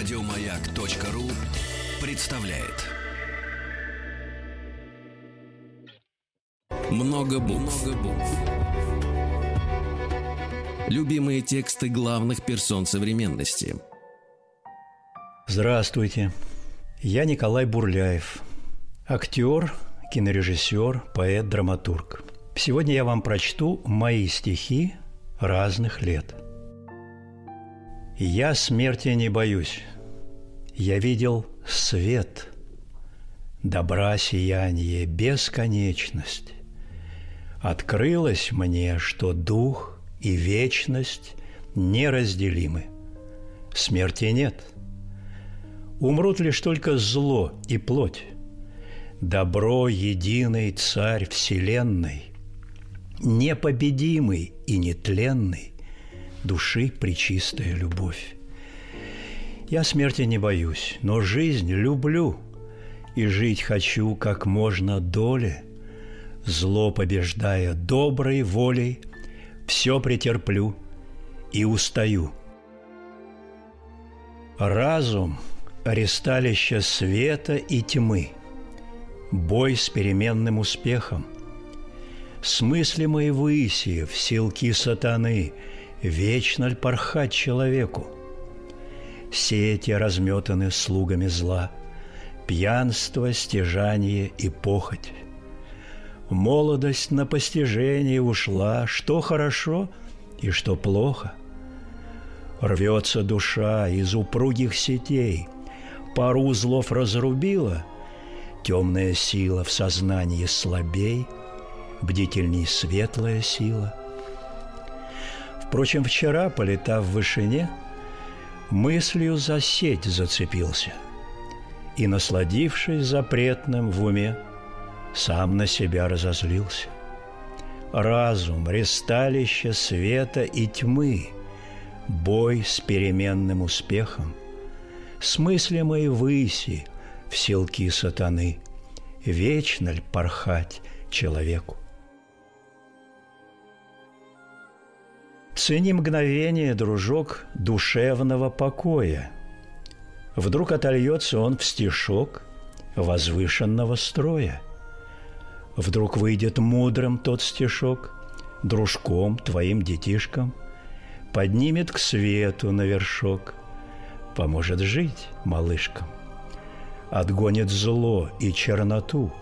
Радиомаяк.ру представляет. Много букв. Любимые тексты главных персон современности. Здравствуйте. Я Николай Бурляев. Актер, кинорежиссер, поэт, драматург. Сегодня я вам прочту мои стихи разных лет. Я смерти не боюсь. Я видел свет, добра сияние, бесконечность. Открылось мне, что дух и вечность неразделимы. Смерти нет. Умрут лишь только зло и плоть. Добро – единый царь вселенной, непобедимый и нетленный, души причистая любовь. Я смерти не боюсь, но жизнь люблю и жить хочу как можно доле, зло побеждая доброй волей, все претерплю и устаю. Разум – аресталище света и тьмы, бой с переменным успехом – с мыслимой выси в силки сатаны Вечно ль порхать человеку? Сети разметаны слугами зла, Пьянство, стяжание и похоть. Молодость на постижение ушла, Что хорошо и что плохо. Рвется душа из упругих сетей, Пару узлов разрубила, Темная сила в сознании слабей — бдительней светлая сила. Впрочем, вчера, полетав в вышине, мыслью за сеть зацепился и, насладившись запретным в уме, сам на себя разозлился. Разум, ресталище света и тьмы, бой с переменным успехом, с мыслимой выси в селки сатаны, вечно ль порхать человеку? Цени мгновение, дружок, душевного покоя. Вдруг отольется он в стишок возвышенного строя. Вдруг выйдет мудрым тот стишок, дружком твоим детишкам, поднимет к свету на вершок, поможет жить малышкам. Отгонит зло и черноту,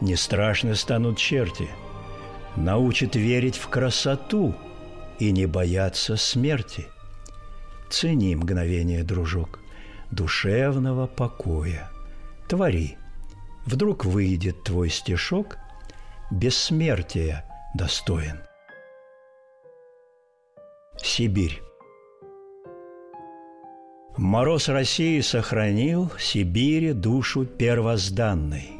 не страшны станут черти, научит верить в красоту – и не бояться смерти. Цени мгновение, дружок, душевного покоя. Твори, вдруг выйдет твой стишок, бессмертия достоин. Сибирь. Мороз России сохранил Сибири душу первозданной,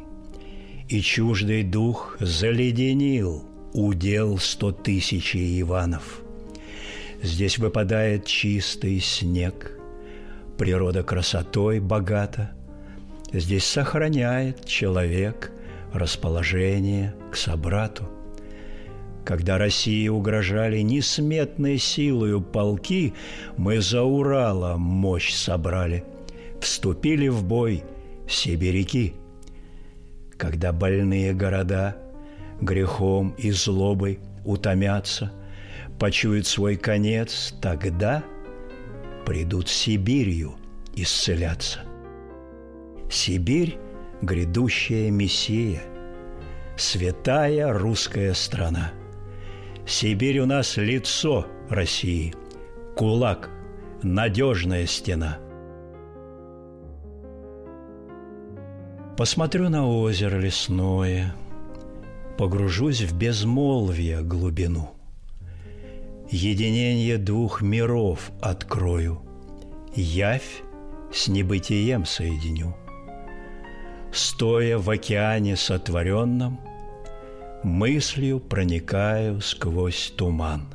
И чуждый дух заледенил Удел сто тысяч Иванов – Здесь выпадает чистый снег, Природа красотой богата, Здесь сохраняет человек Расположение к собрату. Когда России угрожали несметной силою полки, Мы за Урала мощь собрали, Вступили в бой сибиряки. Когда больные города грехом и злобой утомятся – почует свой конец, тогда придут Сибирью исцеляться. Сибирь – грядущая Мессия, святая русская страна. Сибирь у нас лицо России, кулак, надежная стена. Посмотрю на озеро лесное, погружусь в безмолвие глубину – Единение двух миров открою, Явь с небытием соединю. Стоя в океане сотворенном, Мыслью проникаю сквозь туман.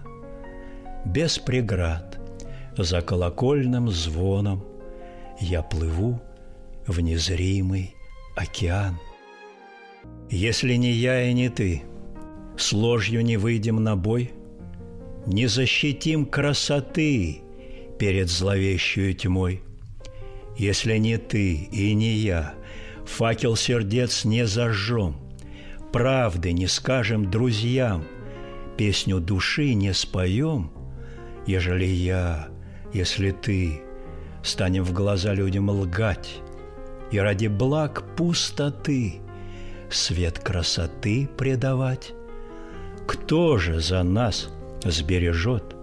Без преград, за колокольным звоном Я плыву в незримый океан. Если не я и не ты, с ложью не выйдем на бой — не защитим красоты перед зловещей тьмой. Если не ты и не я, факел сердец не зажжем, Правды не скажем друзьям, Песню души не споем, Ежели я, если ты, Станем в глаза людям лгать, И ради благ пустоты Свет красоты предавать, Кто же за нас сбережет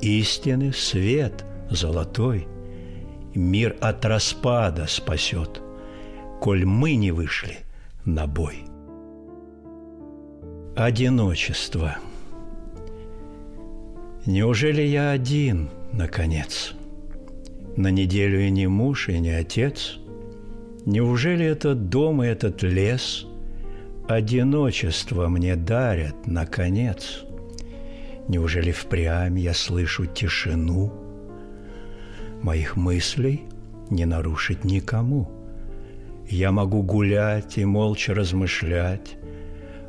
Истины свет золотой – мир от распада спасет, коль мы не вышли на бой. Одиночество. Неужели я один, наконец? На неделю и не муж, и не отец? Неужели этот дом и этот лес Одиночество мне дарят, наконец? Неужели впрямь я слышу тишину – моих мыслей не нарушить никому. Я могу гулять и молча размышлять,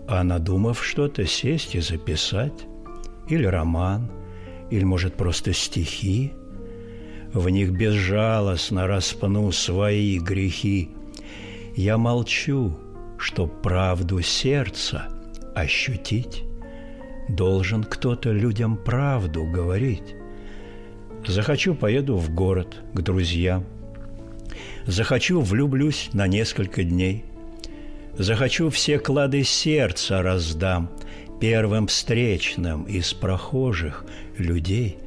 а надумав что-то, сесть и записать, или роман, или, может, просто стихи. В них безжалостно распну свои грехи. Я молчу, чтоб правду сердца ощутить. Должен кто-то людям правду говорить. Захочу, поеду в город к друзьям. Захочу, влюблюсь на несколько дней. Захочу, все клады сердца раздам Первым встречным из прохожих людей.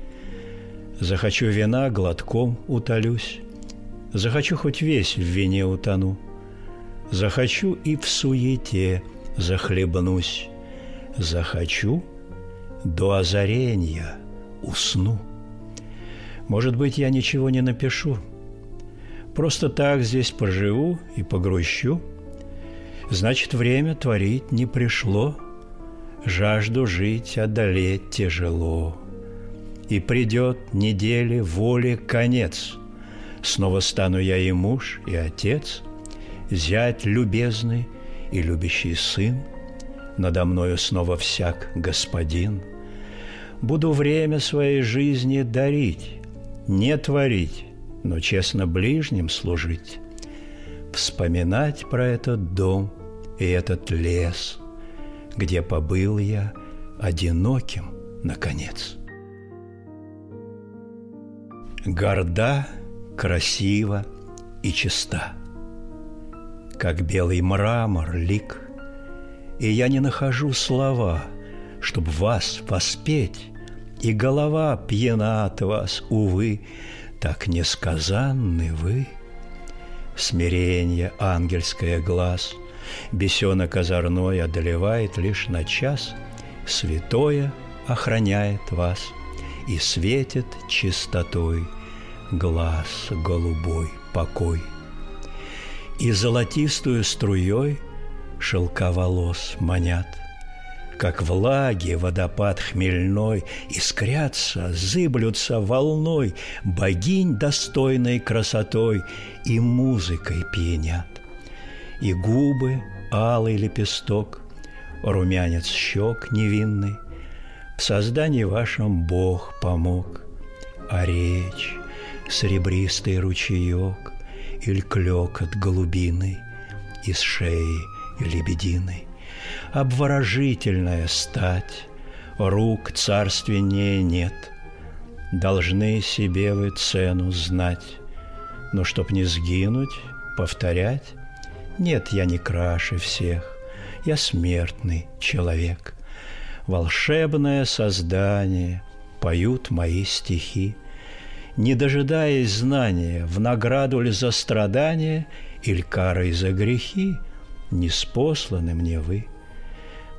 Захочу вина, глотком утолюсь. Захочу, хоть весь в вине утону. Захочу и в суете захлебнусь. Захочу, до озарения усну. Может быть, я ничего не напишу. Просто так здесь поживу и погрущу. Значит, время творить не пришло. Жажду жить одолеть тяжело. И придет недели воли конец. Снова стану я и муж, и отец, Зять любезный и любящий сын, Надо мною снова всяк господин. Буду время своей жизни дарить, не творить, но честно ближним служить, вспоминать про этот дом и этот лес, где побыл я одиноким, наконец. Горда, красива и чиста, как белый мрамор лик, и я не нахожу слова, чтобы вас воспеть и голова пьяна от вас, увы, так несказанны вы. Смирение ангельское глаз, бесенок озорной одолевает лишь на час, святое охраняет вас и светит чистотой глаз голубой покой. И золотистую струей шелка волос манят – как влаги водопад хмельной, Искрятся, зыблются волной Богинь достойной красотой И музыкой пьянят. И губы алый лепесток, Румянец щек невинный, В создании вашем Бог помог, А речь — серебристый ручеек Иль клёкот голубиный Из шеи лебединой обворожительная стать, рук царственнее нет. Должны себе вы цену знать, но чтоб не сгинуть, повторять, нет, я не краше всех, я смертный человек. Волшебное создание, поют мои стихи, не дожидаясь знания, в награду ли за страдания или карой за грехи, не спосланы мне вы –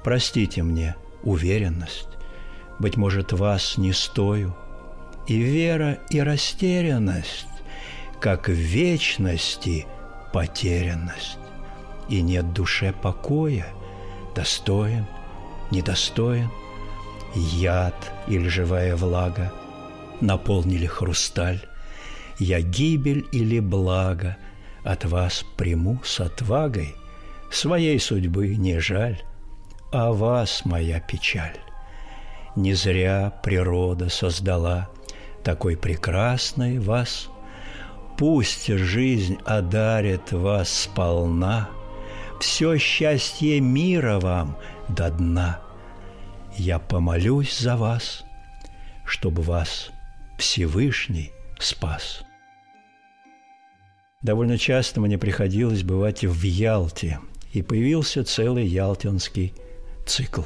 Простите мне уверенность, быть может, вас не стою, и вера, и растерянность, как в вечности потерянность, и нет душе покоя, достоин, недостоин, яд или живая влага наполнили хрусталь, я гибель или благо от вас приму с отвагой, своей судьбы не жаль, а вас моя печаль. Не зря природа создала такой прекрасной вас. пусть жизнь одарит вас сполна, Все счастье мира вам до дна. Я помолюсь за вас, чтобы вас Всевышний спас. Довольно часто мне приходилось бывать в Ялте, и появился целый ялтинский цикл.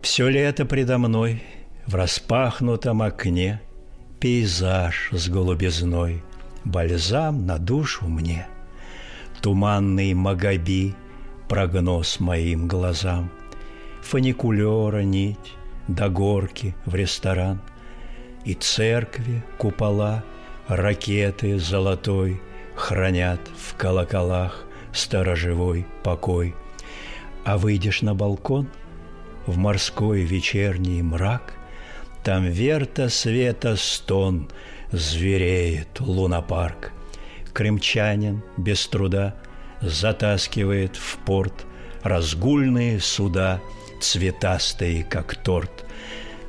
Все лето предо мной в распахнутом окне Пейзаж с голубизной, бальзам на душу мне. Туманный Магаби, прогноз моим глазам, Фуникулера нить, до горки в ресторан, И церкви, купола, ракеты золотой Хранят в колоколах сторожевой покой. А выйдешь на балкон — в морской вечерний мрак, Там верта света стон звереет лунопарк. Крымчанин без труда затаскивает в порт Разгульные суда, цветастые, как торт.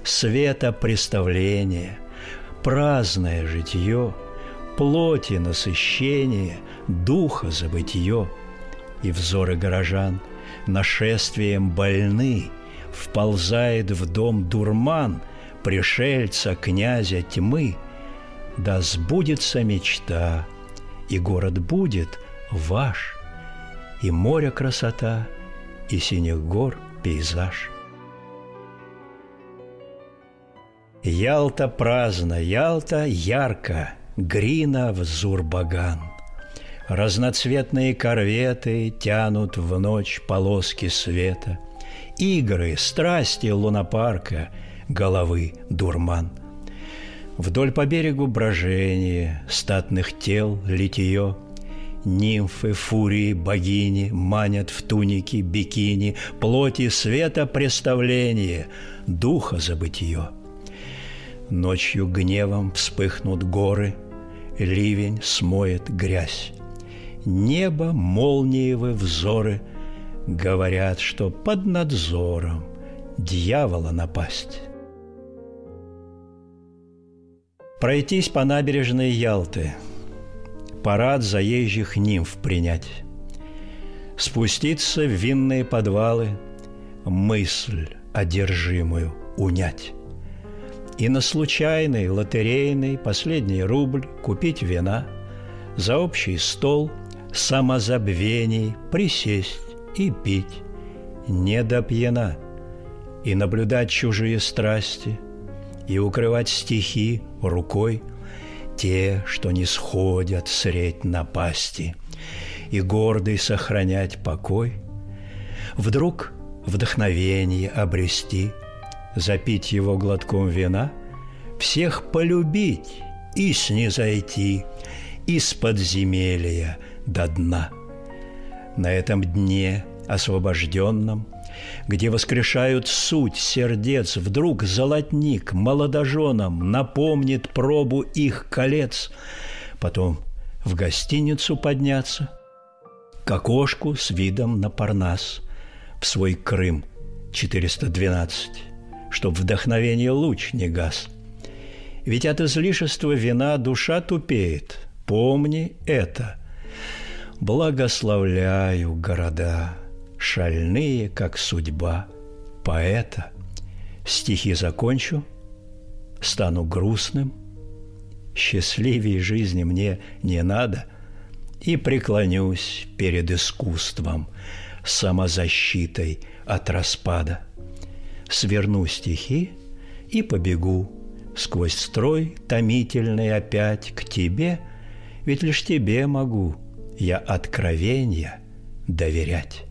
Света представление, праздное житье, Плоти насыщение, духа забытье, И взоры горожан нашествием больны — вползает в дом дурман пришельца князя тьмы, да сбудется мечта, и город будет ваш, и море красота, и синих гор пейзаж. Ялта праздно, Ялта ярко, Грина в Зурбаган. Разноцветные корветы тянут в ночь полоски света – игры, страсти лунопарка, головы дурман. Вдоль по берегу брожение, статных тел литье, Нимфы, фурии, богини манят в тунике, бикини, Плоти света представление, духа забытие. Ночью гневом вспыхнут горы, ливень смоет грязь. Небо молниевы взоры – Говорят, что под надзором дьявола напасть. Пройтись по набережной Ялты, парад заезжих нимф принять, спуститься в винные подвалы, мысль одержимую унять и на случайный лотерейный последний рубль купить вина, за общий стол самозабвений присесть и пить, не до пьяна, и наблюдать чужие страсти, и укрывать стихи рукой, те, что не сходят средь напасти, и гордый сохранять покой, вдруг вдохновение обрести, запить его глотком вина, всех полюбить и снизойти из подземелья до дна – на этом дне освобожденном, где воскрешают суть сердец, вдруг золотник молодоженам напомнит пробу их колец, потом в гостиницу подняться, к окошку с видом на Парнас, в свой Крым 412, чтоб вдохновение луч не гас. Ведь от излишества вина душа тупеет, помни это – Благословляю города, шальные, как судьба поэта. Стихи закончу, стану грустным, счастливее жизни мне не надо, и преклонюсь перед искусством, самозащитой от распада. Сверну стихи и побегу сквозь строй томительный опять к тебе, ведь лишь тебе могу – я откровения доверять.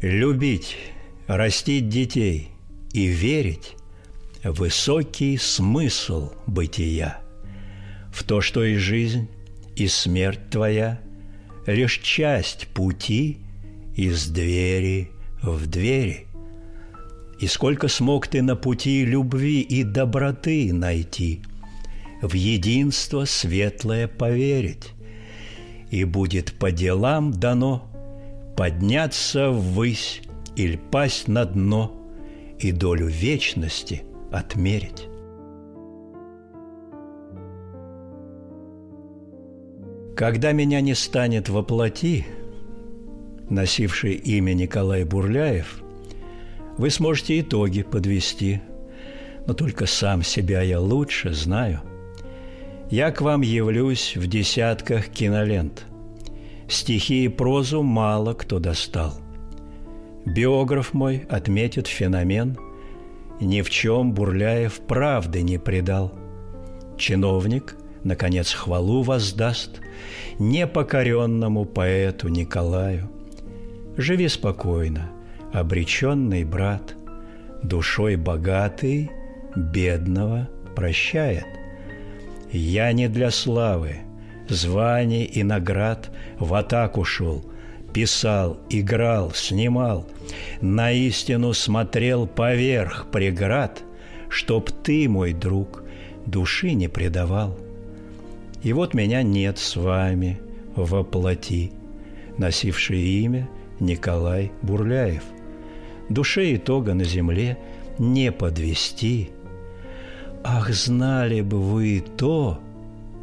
Любить, растить детей и верить – высокий смысл бытия, в то, что и жизнь, и смерть твоя – лишь часть пути из двери в двери, И сколько смог ты на пути любви и доброты найти, В единство светлое поверить, И будет по делам дано Подняться ввысь или пасть на дно И долю вечности отмерить. Когда меня не станет воплоти, носивший имя Николай Бурляев, вы сможете итоги подвести, но только сам себя я лучше знаю. Я к вам явлюсь в десятках кинолент. Стихи и прозу мало кто достал. Биограф мой отметит феномен, ни в чем Бурляев правды не предал. Чиновник, наконец, хвалу воздаст непокоренному поэту Николаю – Живи спокойно, обреченный брат, Душой богатый бедного прощает. Я не для славы, званий и наград В атаку шел, писал, играл, снимал, На истину смотрел поверх преград, Чтоб ты, мой друг, души не предавал. И вот меня нет с вами воплоти, Носивший имя Николай Бурляев. Душе итога на земле не подвести. Ах, знали бы вы то,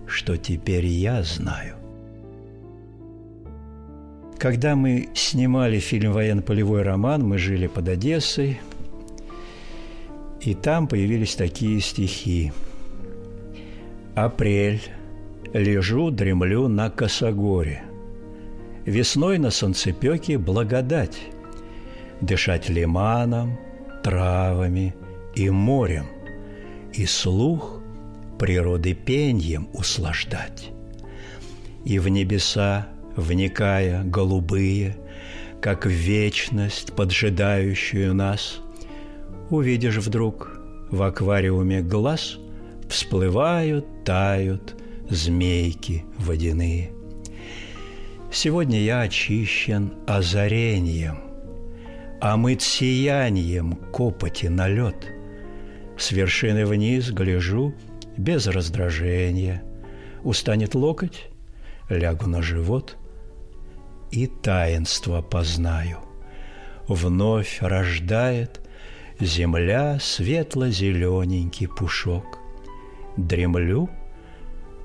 что теперь я знаю. Когда мы снимали фильм «Военно-полевой роман», мы жили под Одессой, и там появились такие стихи. «Апрель. Лежу, дремлю на косогоре – Весной на солнцепеке благодать Дышать лиманом, травами и морем И слух природы пеньем услаждать. И в небеса, вникая голубые, Как вечность, поджидающую нас, Увидишь вдруг в аквариуме глаз Всплывают, тают змейки водяные – Сегодня я очищен озарением, Омыт сиянием копоти на лед. С вершины вниз гляжу без раздражения. Устанет локоть, лягу на живот И таинство познаю. Вновь рождает земля светло-зелененький пушок. Дремлю,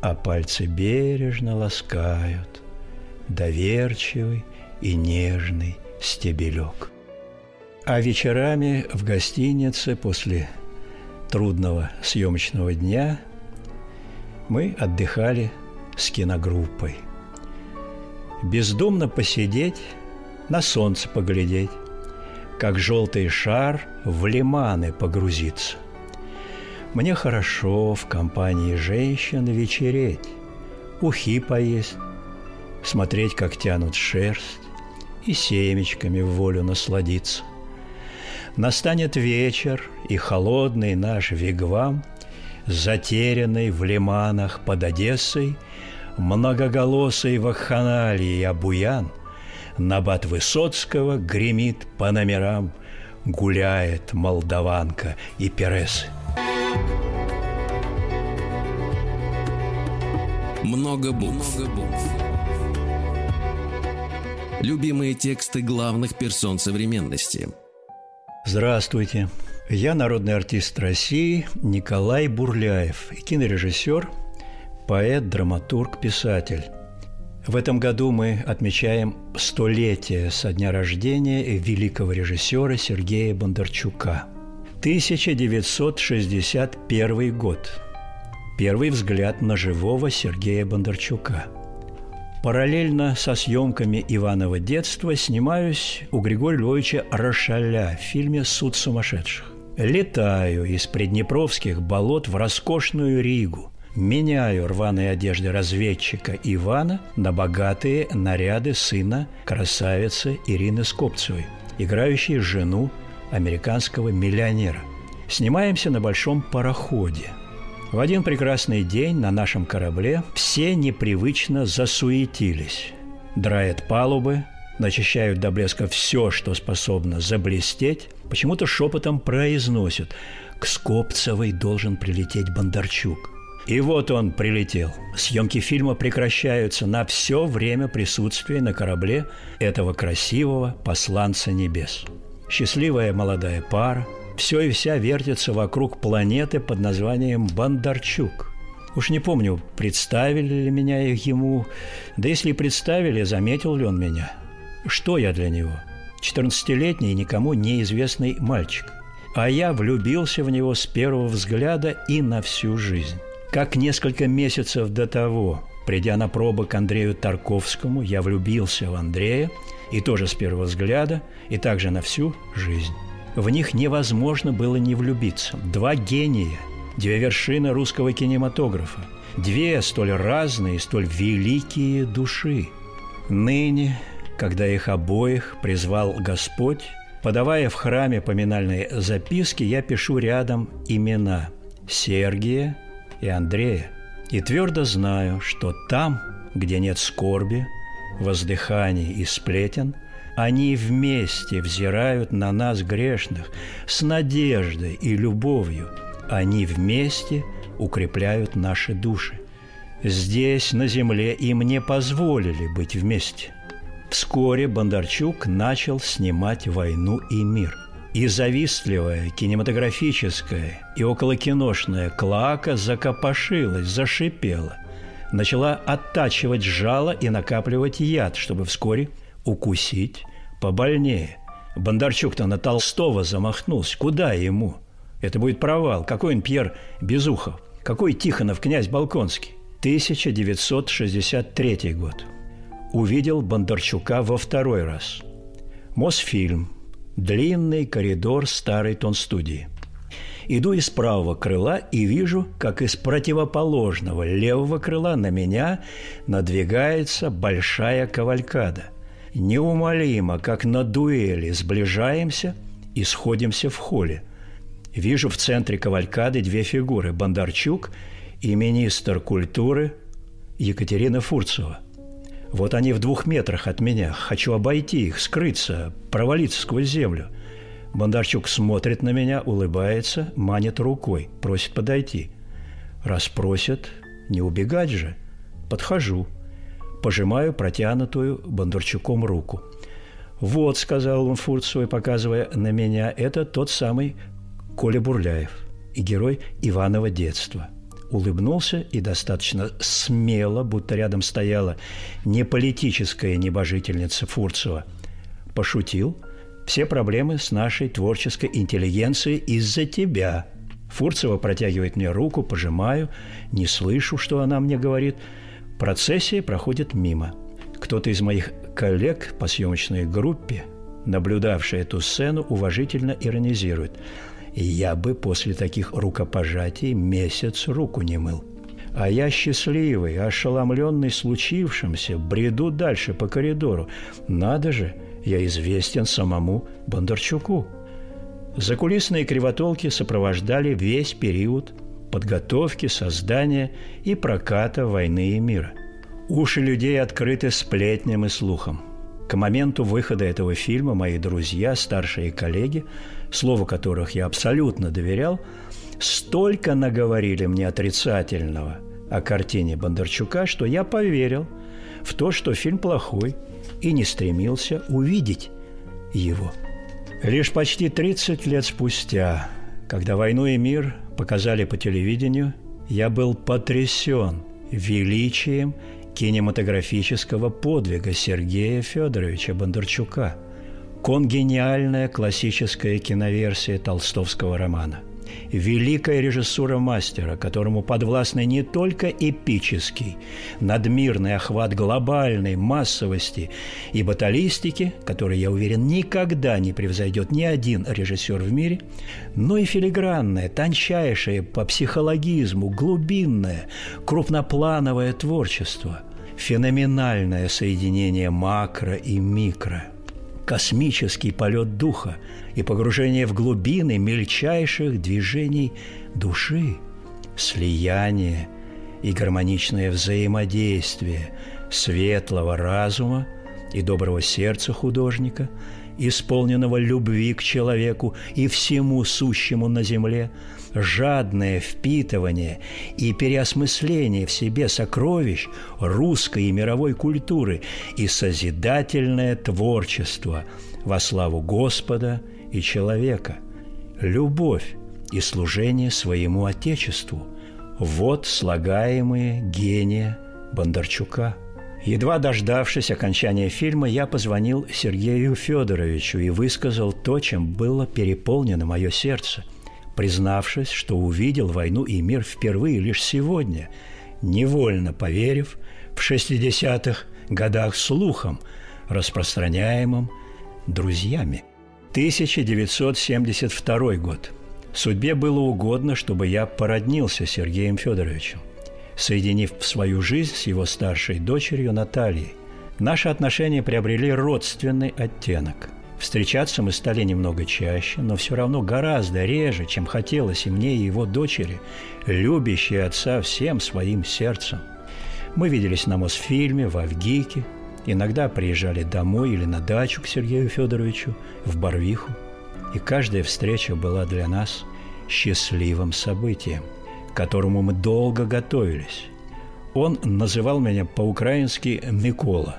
а пальцы бережно ласкают – доверчивый и нежный стебелек. А вечерами в гостинице после трудного съемочного дня мы отдыхали с киногруппой. Бездумно посидеть, на солнце поглядеть, как желтый шар в лиманы погрузиться. Мне хорошо в компании женщин вечереть, ухи поесть, смотреть, как тянут шерсть, и семечками в волю насладиться. Настанет вечер, и холодный наш вигвам, затерянный в лиманах под Одессой, многоголосый вакханалии обуян, Набат Высоцкого гремит по номерам, гуляет молдаванка и пересы. Много букв. Много букв. Любимые тексты главных персон современности. Здравствуйте. Я народный артист России Николай Бурляев, кинорежиссер, поэт, драматург, писатель. В этом году мы отмечаем столетие со дня рождения великого режиссера Сергея Бондарчука. 1961 год. Первый взгляд на живого Сергея Бондарчука – Параллельно со съемками «Иванова детства» снимаюсь у Григория Львовича Рошаля в фильме «Суд сумасшедших». Летаю из приднепровских болот в роскошную Ригу. Меняю рваные одежды разведчика Ивана на богатые наряды сына красавицы Ирины Скопцевой, играющей жену американского миллионера. Снимаемся на большом пароходе – в один прекрасный день на нашем корабле все непривычно засуетились. Драят палубы, начищают до блеска все, что способно заблестеть, почему-то шепотом произносят «К Скопцевой должен прилететь Бондарчук». И вот он прилетел. Съемки фильма прекращаются на все время присутствия на корабле этого красивого посланца небес. Счастливая молодая пара – все и вся вертится вокруг планеты под названием Бондарчук. Уж не помню, представили ли меня ему, да если представили, заметил ли он меня. Что я для него? 14-летний никому неизвестный мальчик. А я влюбился в него с первого взгляда и на всю жизнь. Как несколько месяцев до того, придя на пробы к Андрею Тарковскому, я влюбился в Андрея, и тоже с первого взгляда, и также на всю жизнь. В них невозможно было не влюбиться. Два гения, две вершины русского кинематографа, две столь разные, столь великие души. Ныне, когда их обоих призвал Господь, подавая в храме поминальные записки, я пишу рядом имена Сергия и Андрея. И твердо знаю, что там, где нет скорби, воздыханий и сплетен, они вместе взирают на нас грешных с надеждой и любовью. Они вместе укрепляют наши души. Здесь, на земле, им не позволили быть вместе. Вскоре Бондарчук начал снимать «Войну и мир». И завистливая кинематографическая и околокиношная клака закопошилась, зашипела – начала оттачивать жало и накапливать яд, чтобы вскоре укусить побольнее. Бондарчук-то на Толстого замахнулся. Куда ему? Это будет провал. Какой он Пьер Безухов? Какой Тихонов князь Балконский? 1963 год. Увидел Бондарчука во второй раз. Мосфильм. Длинный коридор старой тонстудии – Иду из правого крыла и вижу, как из противоположного левого крыла на меня надвигается большая кавалькада. Неумолимо, как на дуэли, сближаемся и сходимся в холле. Вижу в центре кавалькады две фигуры – Бондарчук и министр культуры Екатерина Фурцева – вот они в двух метрах от меня. Хочу обойти их, скрыться, провалиться сквозь землю. Бондарчук смотрит на меня, улыбается, манит рукой, просит подойти. Раз просит, не убегать же. Подхожу. Пожимаю протянутую Бондарчуком руку. «Вот», — сказал он Фурцевой, показывая на меня, — «это тот самый Коля Бурляев герой Иванова детства». Улыбнулся и достаточно смело, будто рядом стояла не политическая небожительница Фурцева, пошутил — все проблемы с нашей творческой интеллигенцией из-за тебя. Фурцева протягивает мне руку, пожимаю, не слышу, что она мне говорит. Процессия проходит мимо. Кто-то из моих коллег по съемочной группе, наблюдавший эту сцену, уважительно иронизирует. Я бы после таких рукопожатий месяц руку не мыл. А я счастливый, ошеломленный случившимся, бреду дальше по коридору. Надо же – я известен самому Бондарчуку. Закулисные кривотолки сопровождали весь период подготовки, создания и проката «Войны и мира». Уши людей открыты сплетням и слухом. К моменту выхода этого фильма мои друзья, старшие коллеги, слову которых я абсолютно доверял, столько наговорили мне отрицательного о картине Бондарчука, что я поверил в то, что фильм плохой – и не стремился увидеть его. Лишь почти 30 лет спустя, когда «Войну и мир» показали по телевидению, я был потрясен величием кинематографического подвига Сергея Федоровича Бондарчука. Конгениальная классическая киноверсия толстовского романа великая режиссура мастера, которому подвластны не только эпический, надмирный охват глобальной массовости и баталистики, который, я уверен, никогда не превзойдет ни один режиссер в мире, но и филигранное, тончайшее по психологизму, глубинное, крупноплановое творчество, феноменальное соединение макро и микро – космический полет духа и погружение в глубины мельчайших движений души, слияние и гармоничное взаимодействие светлого разума и доброго сердца художника, исполненного любви к человеку и всему сущему на земле – жадное впитывание и переосмысление в себе сокровищ русской и мировой культуры и созидательное творчество во славу Господа и человека, любовь и служение своему Отечеству – Вот слагаемые гения Бондарчука. Едва дождавшись окончания фильма, я позвонил Сергею Федоровичу и высказал то, чем было переполнено мое сердце, признавшись, что увидел «Войну и мир» впервые лишь сегодня, невольно поверив в 60-х годах слухам, распространяемым друзьями. 1972 год. Судьбе было угодно, чтобы я породнился с Сергеем Федоровичем, соединив свою жизнь с его старшей дочерью Натальей. Наши отношения приобрели родственный оттенок. Встречаться мы стали немного чаще, но все равно гораздо реже, чем хотелось и мне, и его дочери, любящей отца всем своим сердцем. Мы виделись на Мосфильме, в Авгике, иногда приезжали домой или на дачу к Сергею Федоровичу, в Барвиху – и каждая встреча была для нас счастливым событием, к которому мы долго готовились. Он называл меня по-украински «Микола».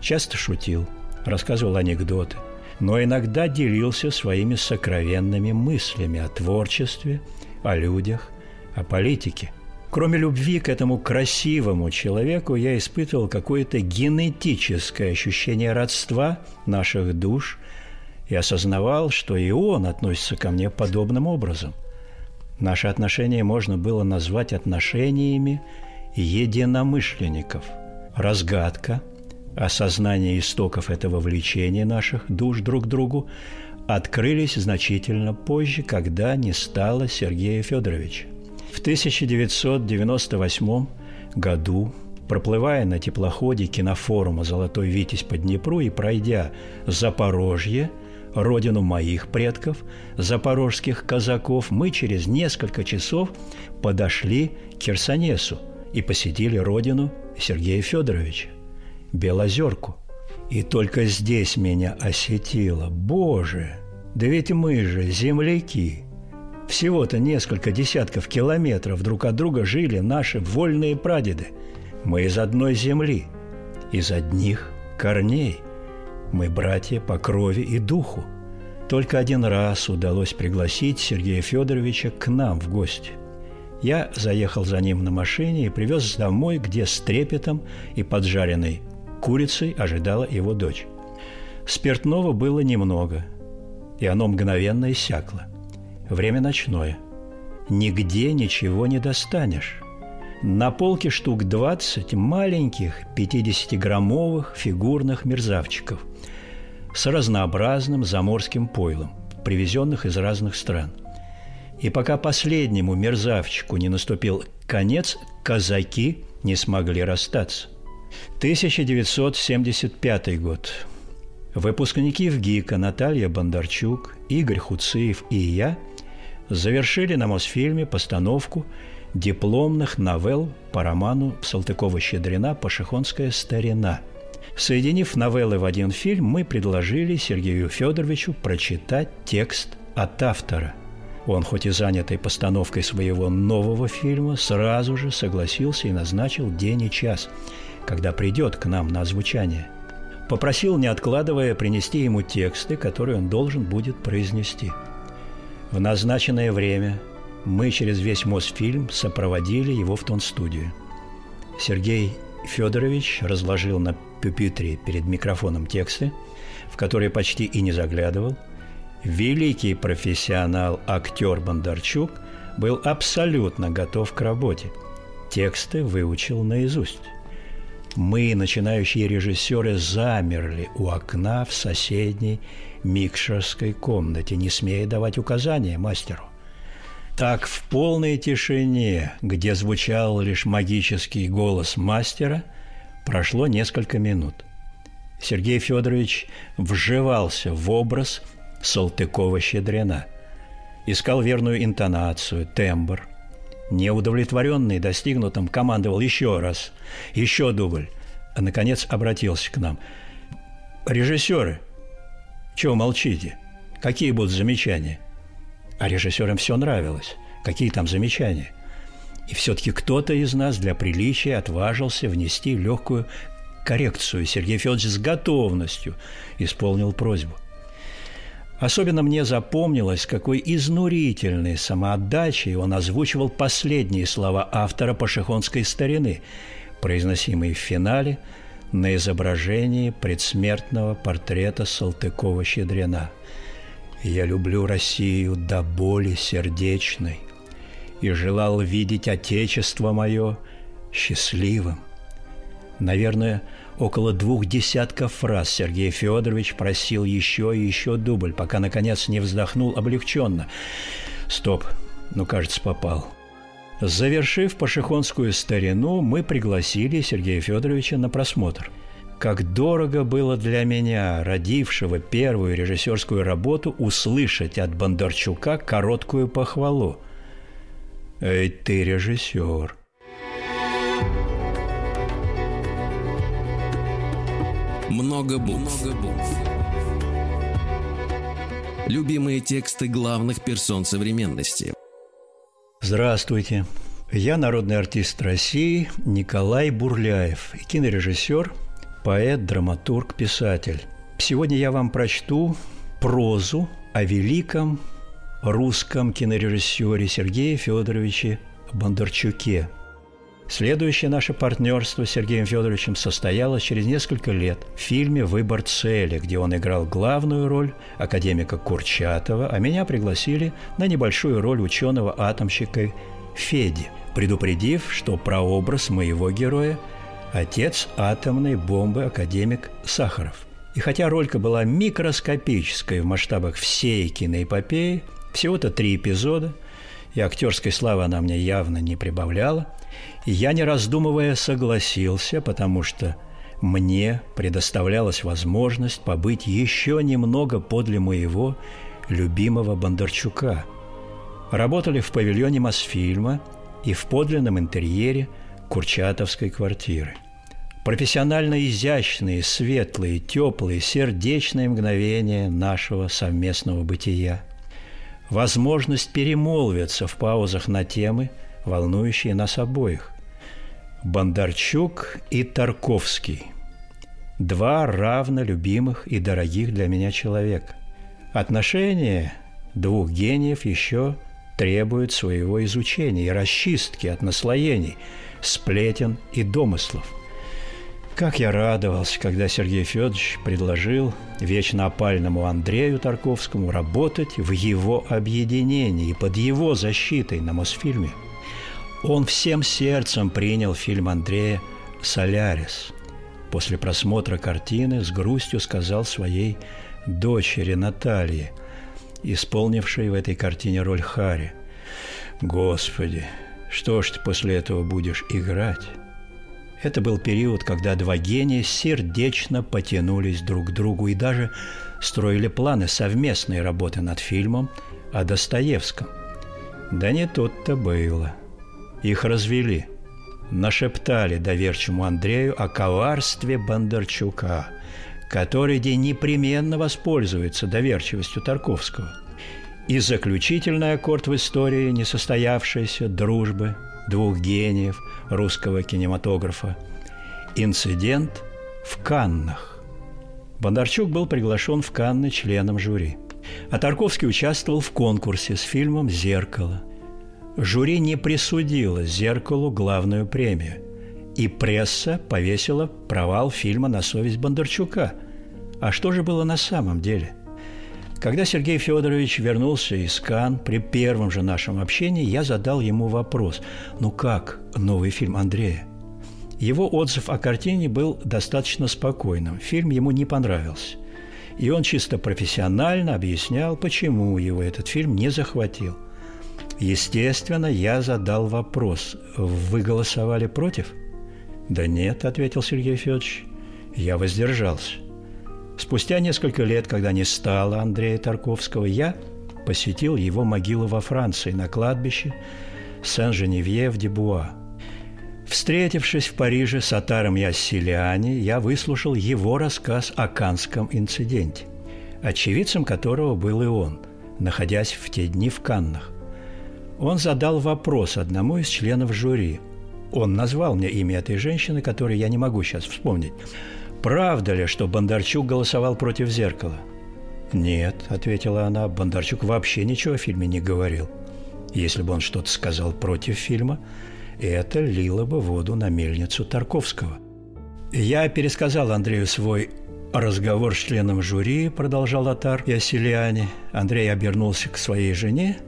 Часто шутил, рассказывал анекдоты, но иногда делился своими сокровенными мыслями о творчестве, о людях, о политике. Кроме любви к этому красивому человеку, я испытывал какое-то генетическое ощущение родства наших душ – и осознавал, что и он относится ко мне подобным образом. Наши отношения можно было назвать отношениями единомышленников. Разгадка, осознание истоков этого влечения наших душ друг к другу открылись значительно позже, когда не стало Сергея Федоровича. В 1998 году проплывая на теплоходе кинофорума «Золотой Витязь» по Днепру и пройдя Запорожье – родину моих предков, запорожских казаков, мы через несколько часов подошли к Херсонесу и посетили родину Сергея Федоровича, Белозерку. И только здесь меня осетило. Боже, да ведь мы же земляки. Всего-то несколько десятков километров друг от друга жили наши вольные прадеды. Мы из одной земли, из одних корней – мы братья по крови и духу. Только один раз удалось пригласить Сергея Федоровича к нам в гости. Я заехал за ним на машине и привез домой, где с трепетом и поджаренной курицей ожидала его дочь. Спиртного было немного, и оно мгновенно иссякло. Время ночное. Нигде ничего не достанешь. На полке штук 20 маленьких 50-граммовых фигурных мерзавчиков – с разнообразным заморским пойлом, привезенных из разных стран. И пока последнему мерзавчику не наступил конец, казаки не смогли расстаться. 1975 год. Выпускники ВГИКа Наталья Бондарчук, Игорь Хуциев и я завершили на Мосфильме постановку дипломных новелл по роману Салтыкова-Щедрина «Пашихонская старина», Соединив новеллы в один фильм, мы предложили Сергею Федоровичу прочитать текст от автора. Он, хоть и занятый постановкой своего нового фильма, сразу же согласился и назначил день и час, когда придет к нам на озвучание. Попросил, не откладывая, принести ему тексты, которые он должен будет произнести. В назначенное время мы через весь Мосфильм сопроводили его в тон-студию. Сергей Федорович разложил на пюпитре перед микрофоном тексты, в которые почти и не заглядывал. Великий профессионал актер Бондарчук был абсолютно готов к работе. Тексты выучил наизусть. Мы, начинающие режиссеры, замерли у окна в соседней микшерской комнате, не смея давать указания мастеру. Так в полной тишине, где звучал лишь магический голос мастера, прошло несколько минут. Сергей Федорович вживался в образ Салтыкова-Щедрина, искал верную интонацию, тембр. Неудовлетворенный достигнутым командовал еще раз, еще дубль, а, наконец, обратился к нам. «Режиссеры, чего молчите? Какие будут замечания?» А режиссерам все нравилось. Какие там замечания? И все-таки кто-то из нас для приличия отважился внести легкую коррекцию. Сергей Федорович с готовностью исполнил просьбу. Особенно мне запомнилось, какой изнурительной самоотдачей он озвучивал последние слова автора пашихонской старины, произносимые в финале на изображении предсмертного портрета Салтыкова-Щедрина. «Я люблю Россию до боли сердечной и желал видеть Отечество мое счастливым». Наверное, Около двух десятков фраз Сергей Федорович просил еще и еще дубль, пока, наконец, не вздохнул облегченно. «Стоп, ну, кажется, попал». Завершив пашихонскую старину, мы пригласили Сергея Федоровича на просмотр. Как дорого было для меня, родившего первую режиссерскую работу, услышать от Бондарчука короткую похвалу. «Эй, ты режиссер!» Много букв. Много букв. Любимые тексты главных персон современности. Здравствуйте. Я народный артист России Николай Бурляев, кинорежиссер, поэт, драматург, писатель. Сегодня я вам прочту прозу о великом русском кинорежиссере Сергее Федоровиче Бондарчуке – Следующее наше партнерство с Сергеем Федоровичем состоялось через несколько лет в фильме «Выбор цели», где он играл главную роль академика Курчатова, а меня пригласили на небольшую роль ученого-атомщика Феди, предупредив, что прообраз моего героя – отец атомной бомбы академик Сахаров. И хотя ролька была микроскопической в масштабах всей киноэпопеи, всего-то три эпизода, и актерской славы она мне явно не прибавляла – и я, не раздумывая, согласился, потому что мне предоставлялась возможность побыть еще немного подле моего любимого Бондарчука. Работали в павильоне Мосфильма и в подлинном интерьере Курчатовской квартиры. Профессионально изящные, светлые, теплые, сердечные мгновения нашего совместного бытия. Возможность перемолвиться в паузах на темы – волнующие нас обоих. Бондарчук и Тарковский. Два равно любимых и дорогих для меня человека. Отношения двух гениев еще требуют своего изучения и расчистки от наслоений, сплетен и домыслов. Как я радовался, когда Сергей Федорович предложил вечно опальному Андрею Тарковскому работать в его объединении под его защитой на Мосфильме – он всем сердцем принял фильм Андрея «Солярис». После просмотра картины с грустью сказал своей дочери Наталье, исполнившей в этой картине роль Хари. «Господи, что ж ты после этого будешь играть?» Это был период, когда два гения сердечно потянулись друг к другу и даже строили планы совместной работы над фильмом о Достоевском. Да не тут-то было – их развели. Нашептали доверчивому Андрею о коварстве Бондарчука, который день непременно воспользуется доверчивостью Тарковского. И заключительный аккорд в истории несостоявшейся дружбы двух гениев русского кинематографа – инцидент в Каннах. Бондарчук был приглашен в Канны членом жюри, а Тарковский участвовал в конкурсе с фильмом «Зеркало», Жюри не присудило «Зеркалу» главную премию, и пресса повесила провал фильма на совесть Бондарчука. А что же было на самом деле? Когда Сергей Федорович вернулся из Кан, при первом же нашем общении я задал ему вопрос «Ну как новый фильм Андрея?» Его отзыв о картине был достаточно спокойным. Фильм ему не понравился. И он чисто профессионально объяснял, почему его этот фильм не захватил – Естественно, я задал вопрос. Вы голосовали против? Да нет, ответил Сергей Федорович. Я воздержался. Спустя несколько лет, когда не стало Андрея Тарковского, я посетил его могилу во Франции на кладбище Сен-Женевье-в-Дебуа. Встретившись в Париже с Атаром Яссилиани, я выслушал его рассказ о Канском инциденте, очевидцем которого был и он, находясь в те дни в Каннах. Он задал вопрос одному из членов жюри. Он назвал мне имя этой женщины, которую я не могу сейчас вспомнить. Правда ли, что Бондарчук голосовал против «Зеркала»? «Нет», – ответила она, – «Бондарчук вообще ничего о фильме не говорил. Если бы он что-то сказал против фильма, это лило бы воду на мельницу Тарковского». Я пересказал Андрею свой разговор с членом жюри, продолжал Атар и Оселиане. Андрей обернулся к своей жене.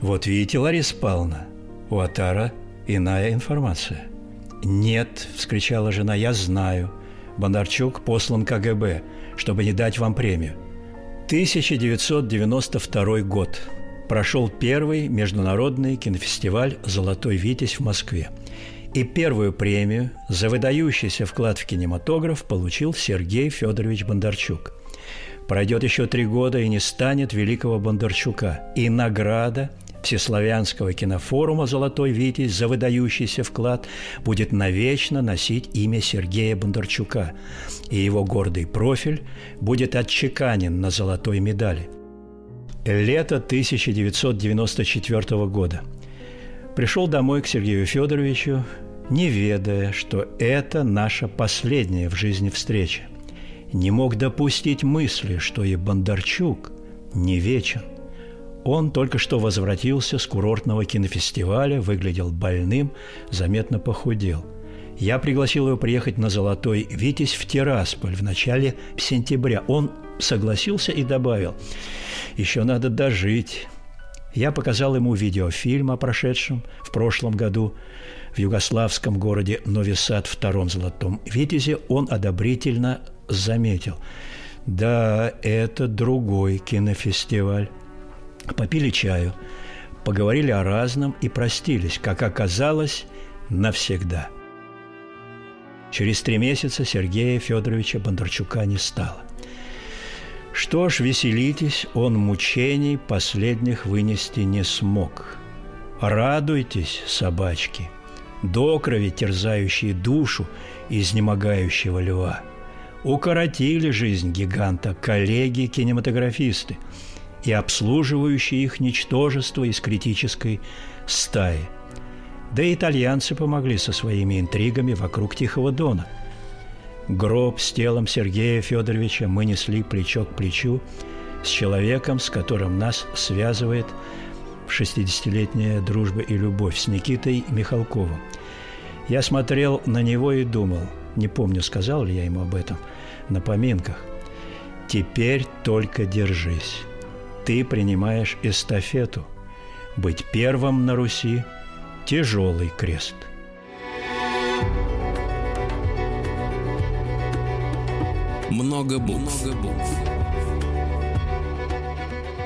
«Вот видите, Лариса Павловна, у Атара иная информация». «Нет», – вскричала жена, – «я знаю. Бондарчук послан КГБ, чтобы не дать вам премию. 1992 год. Прошел первый международный кинофестиваль «Золотой Витязь» в Москве. И первую премию за выдающийся вклад в кинематограф получил Сергей Федорович Бондарчук. Пройдет еще три года и не станет великого Бондарчука. И награда – Всеславянского кинофорума «Золотой Витязь» за выдающийся вклад будет навечно носить имя Сергея Бондарчука, и его гордый профиль будет отчеканен на золотой медали. Лето 1994 года. Пришел домой к Сергею Федоровичу, не ведая, что это наша последняя в жизни встреча. Не мог допустить мысли, что и Бондарчук не вечен – он только что возвратился с курортного кинофестиваля, выглядел больным, заметно похудел. Я пригласил его приехать на «Золотой Витязь» в Тирасполь в начале сентября. Он согласился и добавил, «Еще надо дожить». Я показал ему видеофильм о прошедшем в прошлом году в югославском городе Новисад втором «Золотом Витязе». Он одобрительно заметил, «Да, это другой кинофестиваль». Попили чаю, поговорили о разном и простились, как оказалось, навсегда. Через три месяца Сергея Федоровича Бондарчука не стало. Что ж, веселитесь, он мучений последних вынести не смог. Радуйтесь, собачки, до крови терзающие душу изнемогающего льва. Укоротили жизнь гиганта коллеги-кинематографисты – и обслуживающие их ничтожество из критической стаи. Да и итальянцы помогли со своими интригами вокруг Тихого Дона. Гроб с телом Сергея Федоровича мы несли плечо к плечу с человеком, с которым нас связывает 60-летняя дружба и любовь с Никитой Михалковым. Я смотрел на него и думал, не помню, сказал ли я ему об этом, на поминках. «Теперь только держись» ты принимаешь эстафету. Быть первым на Руси – тяжелый крест. Много букв. Много букв.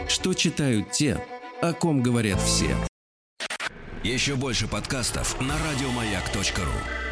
Что читают те, о ком говорят все. Еще больше подкастов на радиомаяк.ру.